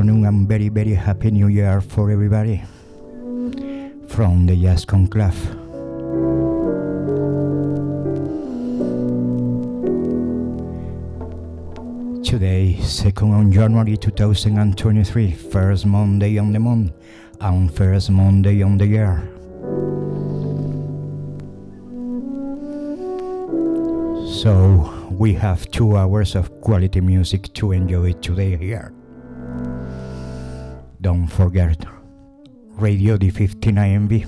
afternoon and very, very happy new year for everybody from the Jazz Conclave. Today, 2nd on January 2023, first Monday on the month and first Monday on the year. So, we have two hours of quality music to enjoy today here. Don't forget Radio D59MV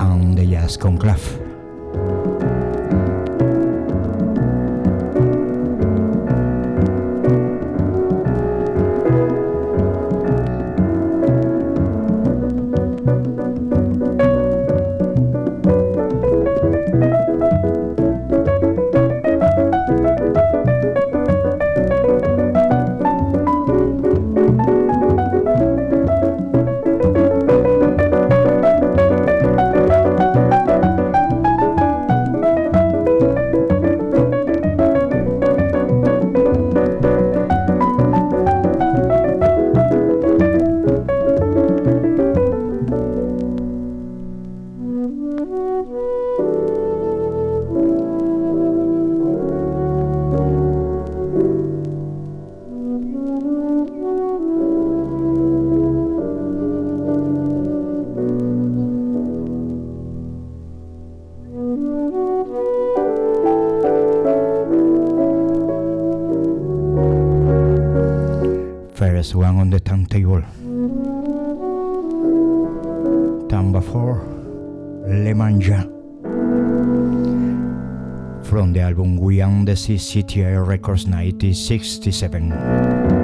and the Jazz Conclave. Number four, Le Manja. From the album We and the Sea CTI Records 1967.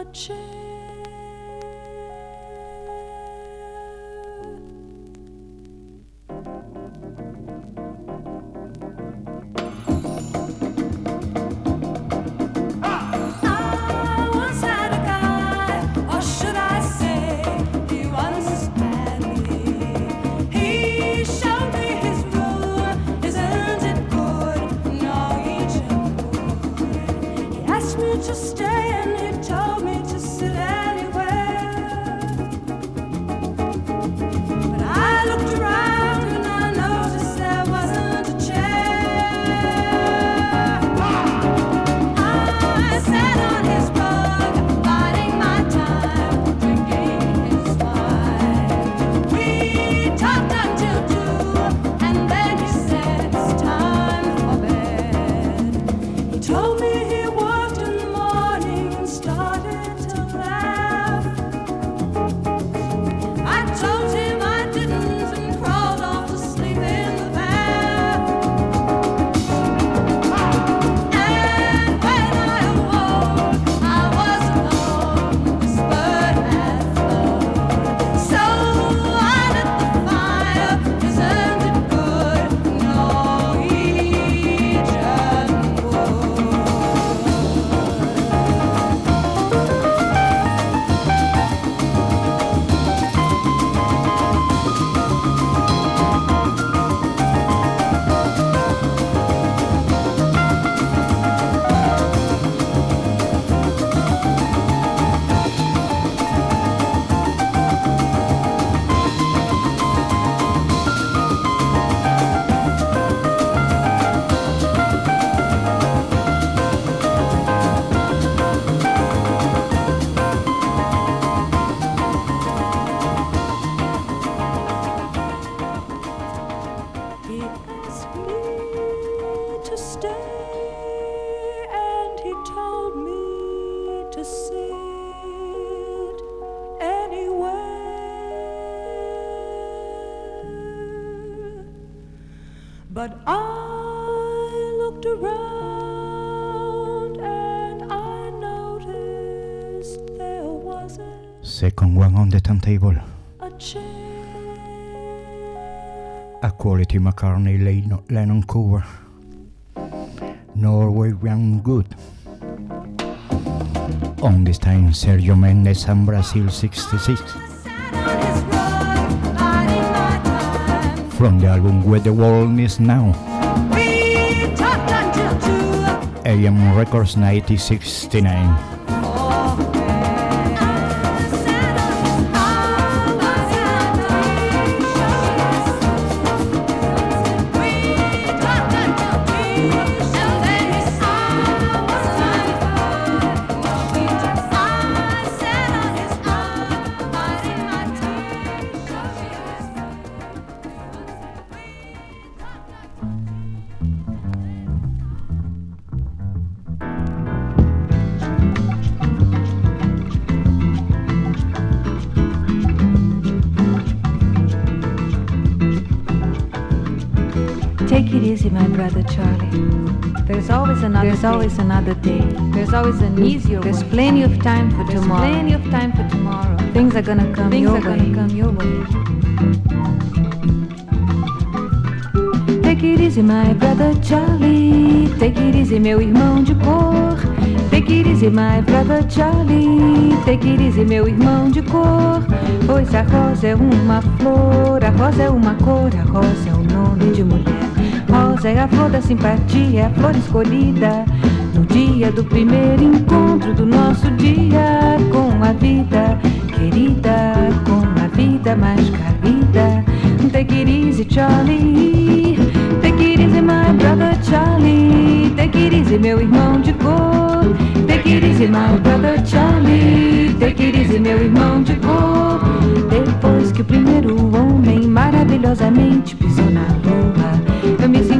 A chair. A quality McCartney Lennon, cover. Norwegian Wood. On this time, Sergio Mendes and Brasil 66. Sat on his rug, biding my time. From the album Where the World Is Now. AM Records 1969. There's always another day. There's always an easier. There's plenty of time for There's tomorrow. Plenty of time for tomorrow. Things are gonna come Things your are way. gonna come your way. Take it easy, my brother Charlie. Take it easy, meu irmão de cor. Take it easy, my brother Charlie. Take it easy, meu irmão de cor. Pois a rosa é uma flor, a rosa é uma cor, a rosa é um nome de mulher. Rosa é a flor da simpatia, a flor escolhida. Do primeiro encontro do nosso dia com a vida querida, com a vida mais carida. Take it easy, Charlie. Take it easy, my brother Charlie. Take it easy, meu irmão de cor. Take it easy, my brother Charlie. Take it easy, meu irmão de cor. Depois que o primeiro homem maravilhosamente pisou na lua, eu me senti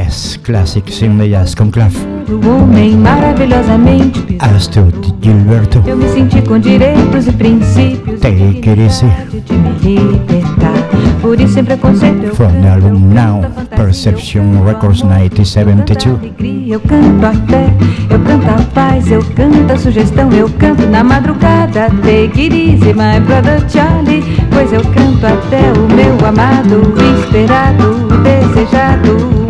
Yes, classics in the jazz conclave. O homem maravilhosamente pisou. Astrid Gilberto. Eu me senti com direitos e princípios. E easy. dignidade de me libertar. Por isso, sem preconceito, From the album Now, Perception Records amor, 1972. Eu canto a alegria, eu canto a fé, eu canto a paz, eu canto a sugestão, eu canto na madrugada. Take it easy, my brother Charlie, pois eu canto até o meu amado, esperado, desejado,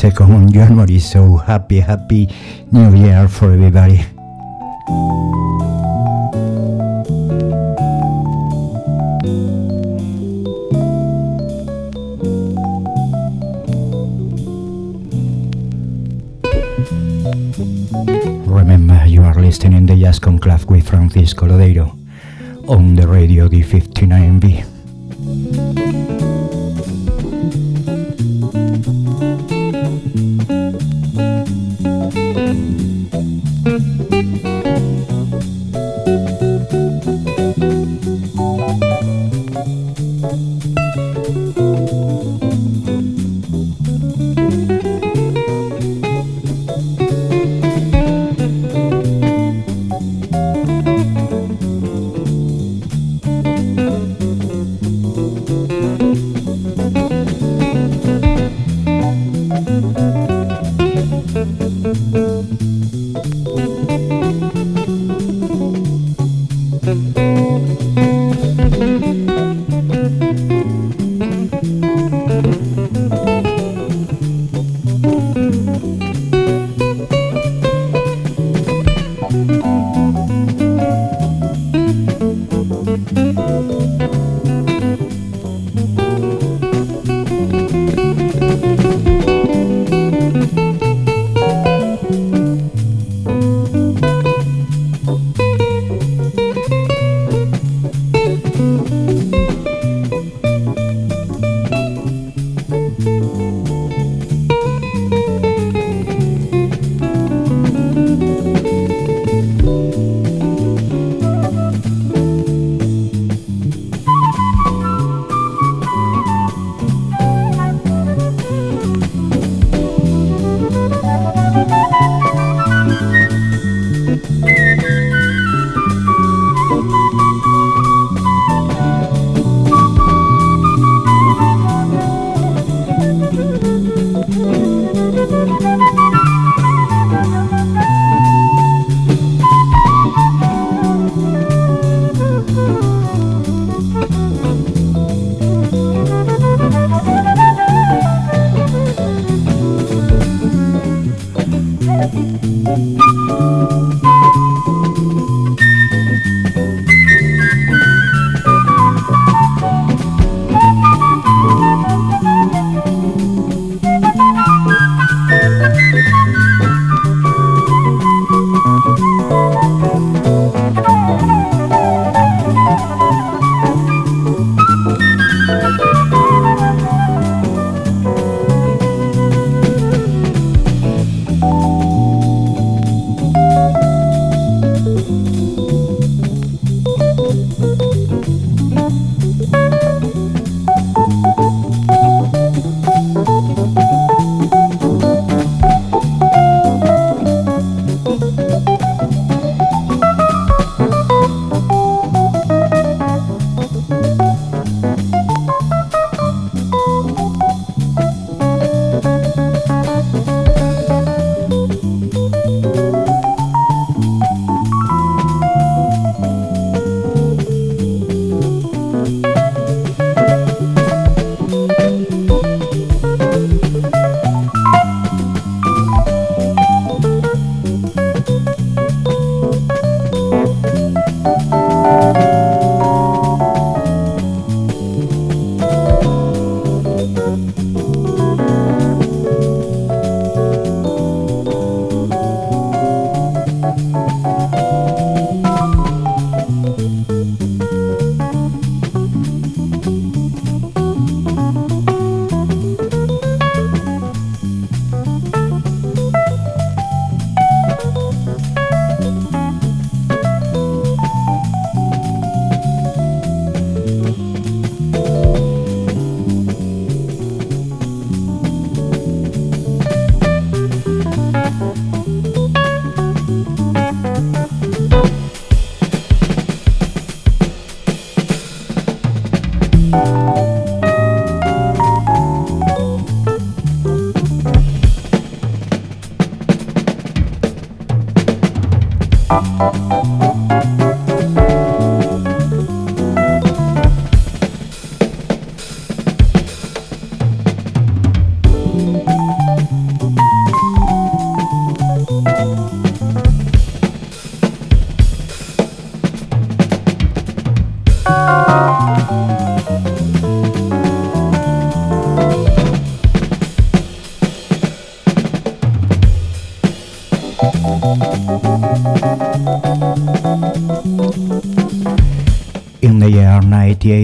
22nd January. So happy, happy New Year for everybody. Remember, you are listening the Jazz Conclave with Francisco Lodeiro on the radio D59B.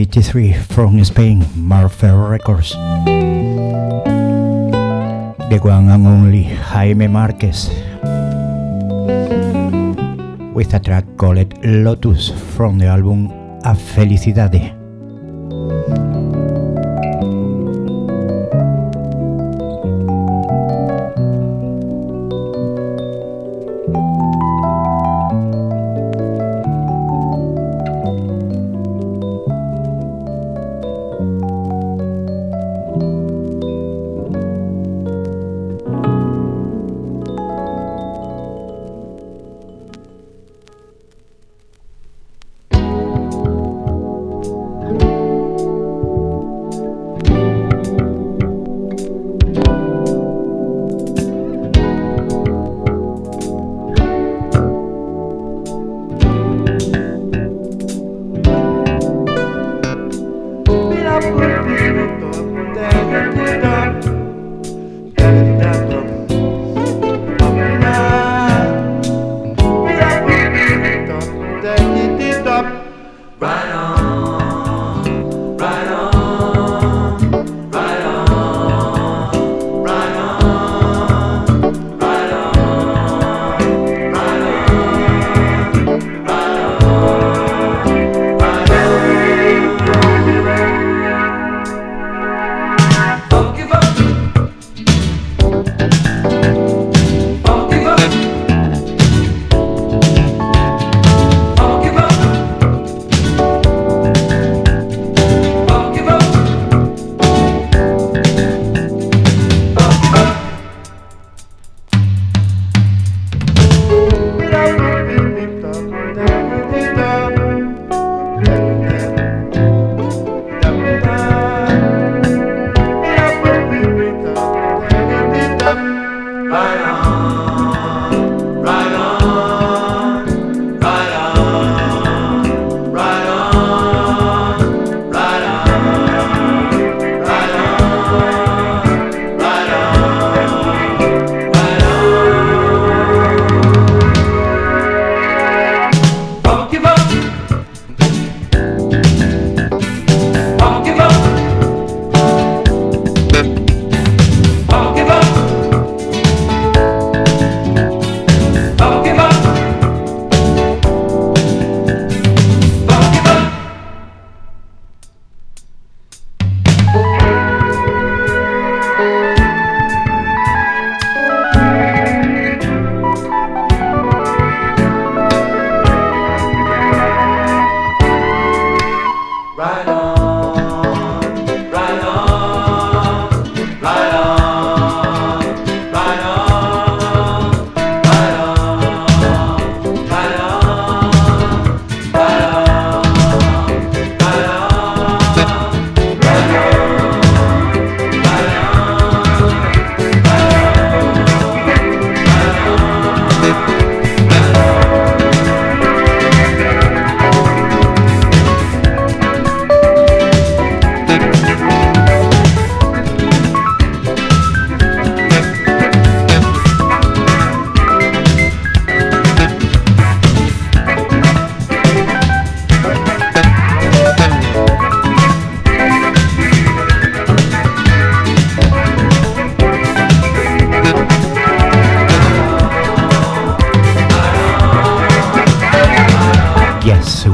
1983, from Spain, Marfell Records. The one and only Jaime Marquez. With a track called Lotus from the album A Felicidade.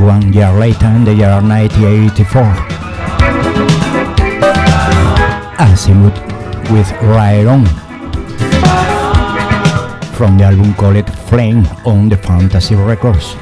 One year later in the year 1984. Azimuth with Right On from the album called Flame on the Fantasy Records.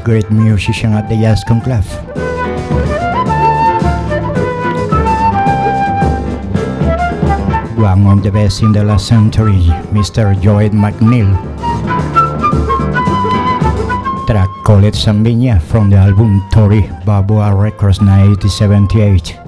Yes, great musician at the Jazz Conclave. One of the best in the last century, Mr. Joed McNeil. Track called Sambinia from the album Tori Babua Records 1978.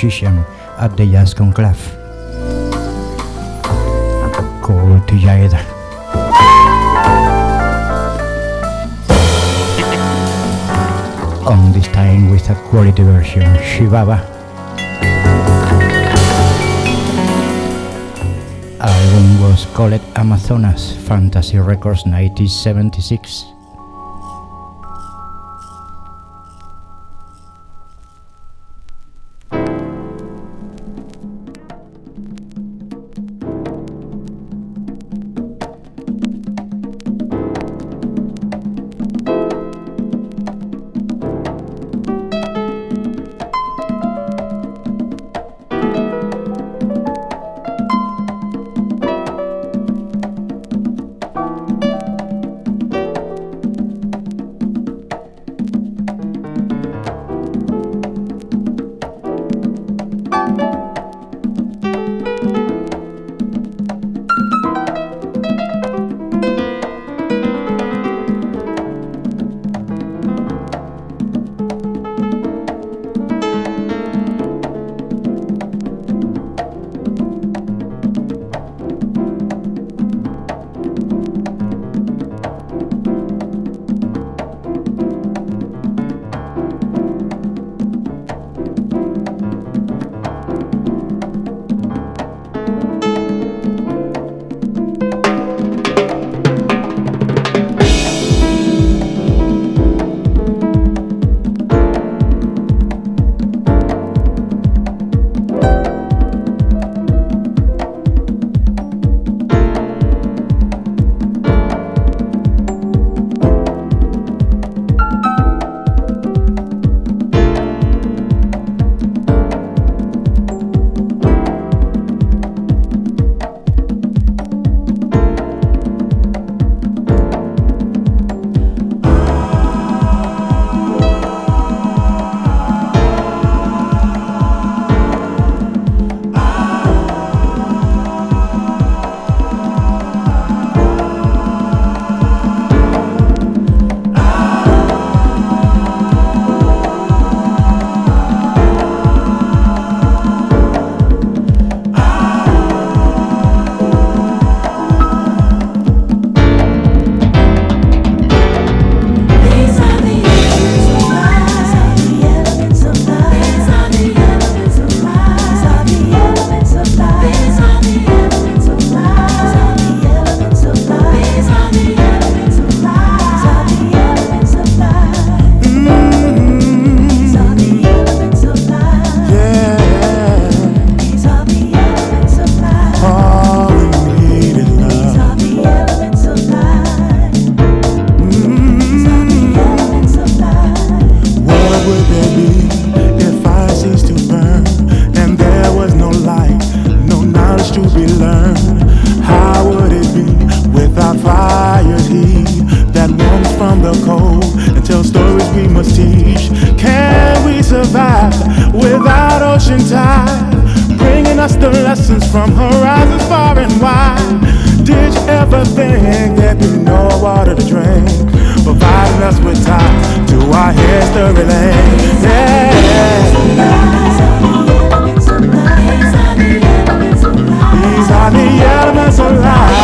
Musician at the Jazz Conclave called Tjader. On this time with a quality version, Xibaba. Album was called Amazonas Fantasy Records 1976. From horizons far and wide. Did you ever think there'd be no water to drink? Providing us with time to our history lane. Yeah. These are the elements of life.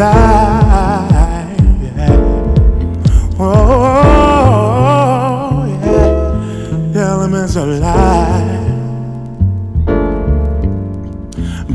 Life. Oh, yeah. Elements of life.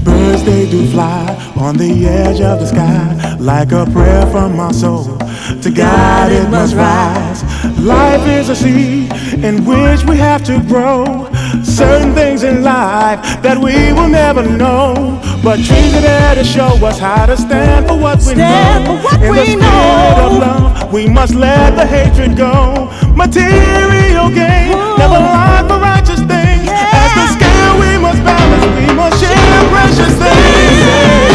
Birds they do fly on the edge of the sky like a prayer from my soul. To God it must rise. Life is a seed in which we have to grow. Certain things in life that we will never know. But trees are there to show us how to stand for what we Stand know. for what in the we spirit know. of love, we must let the hatred go. Material gain, never lie for righteous things. As the scale we must balance, we must share precious things.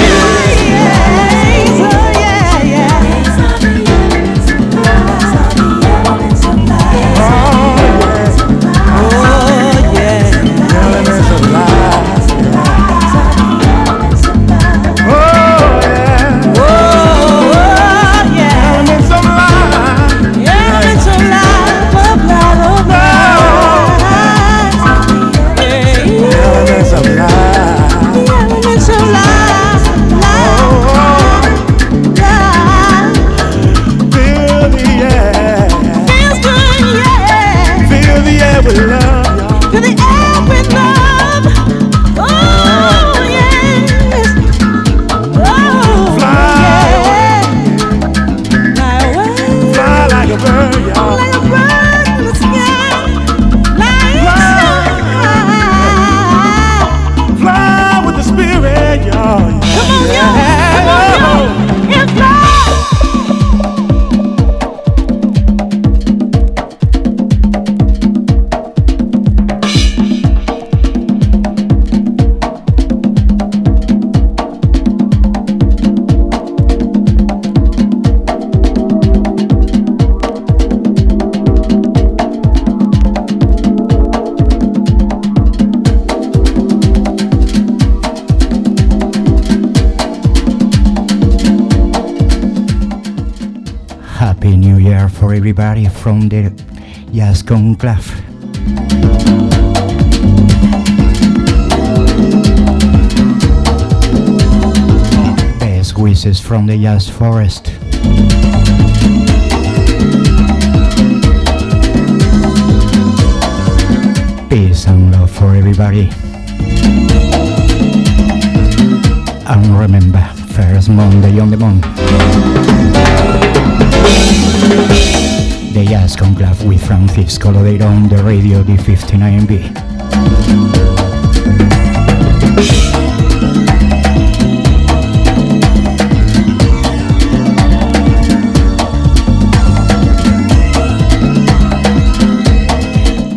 Everybody from the Jazz Conclave. Wishes from the Jazz Forest. Peace and love for everybody. And remember, first Monday on the month. The Jazz Conclave with Francisco Lodeiro on the radio D59B.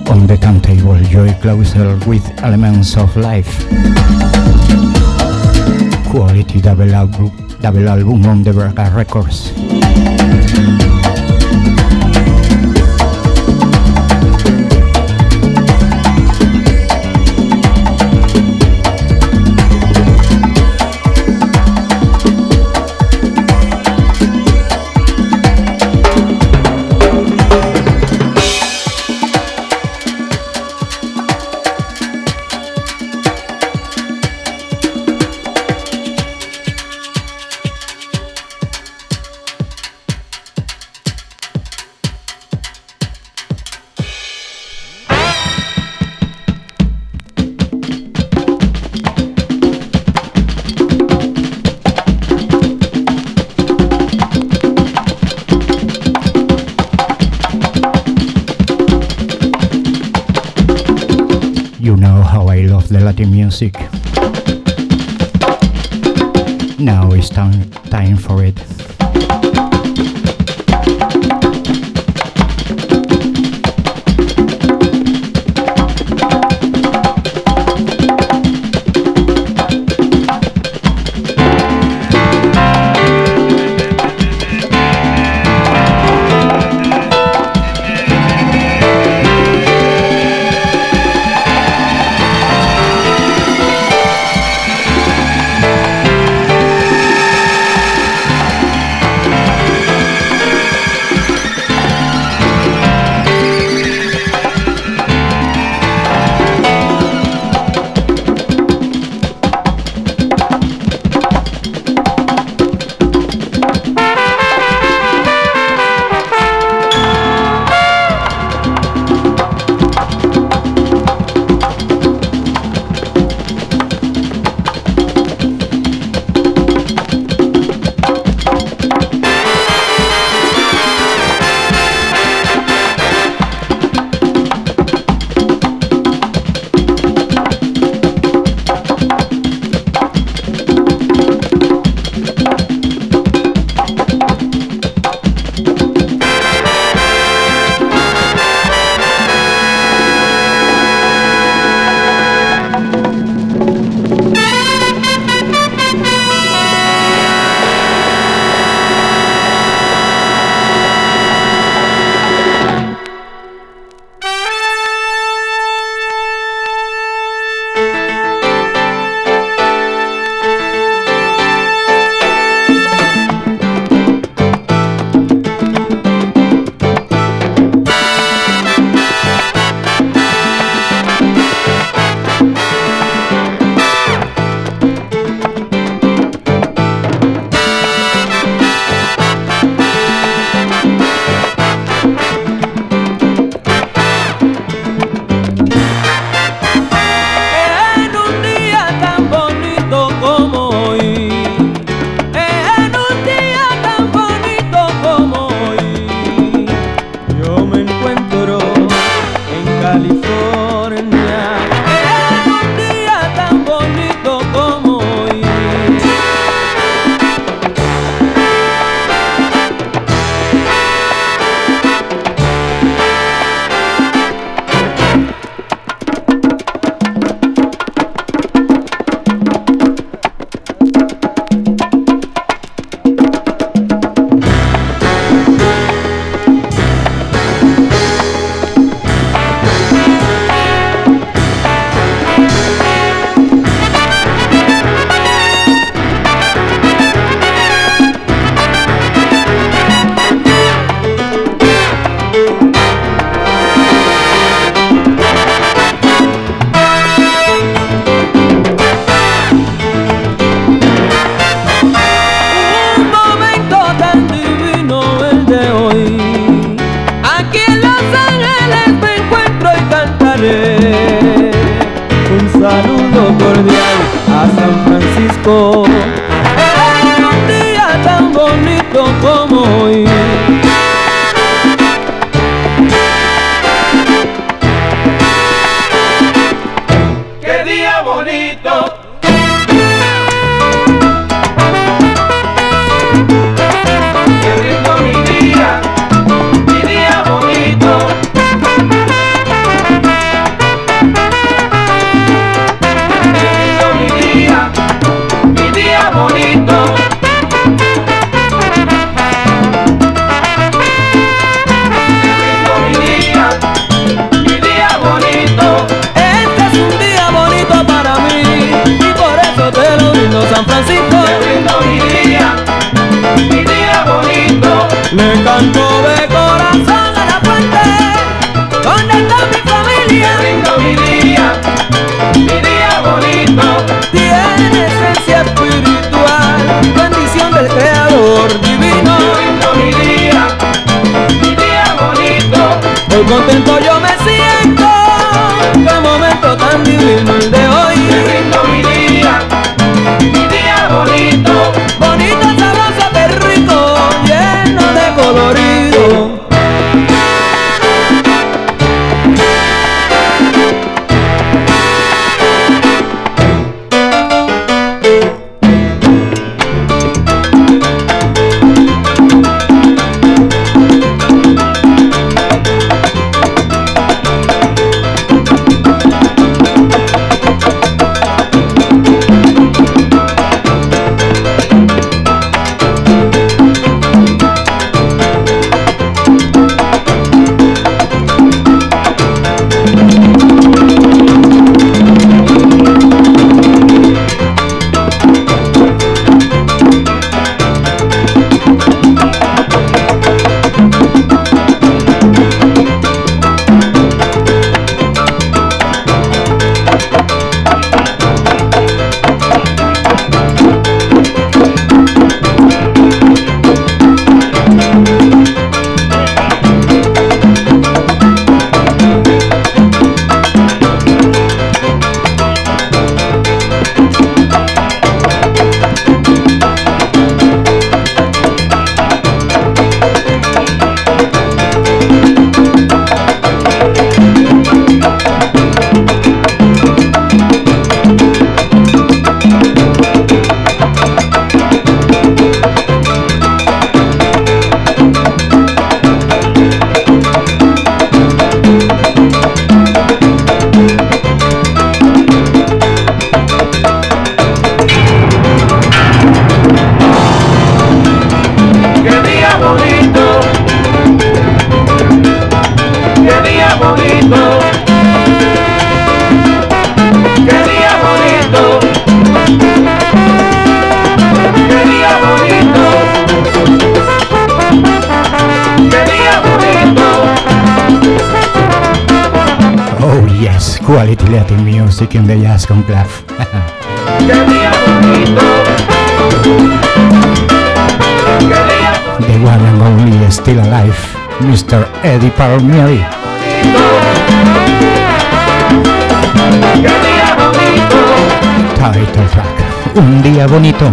On the turntable, Joy Closer with Elements of Life. Quality double album, double album on the Verga Records. Now it's quality Latin music in the Jazz Conclave. the one and only still alive, Mr. Eddie Palmieri. Title track, Un Día Bonito.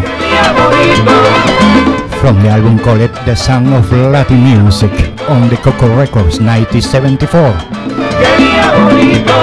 From the album called The Sound of Latin Music on the Coco Records 1974. bonito.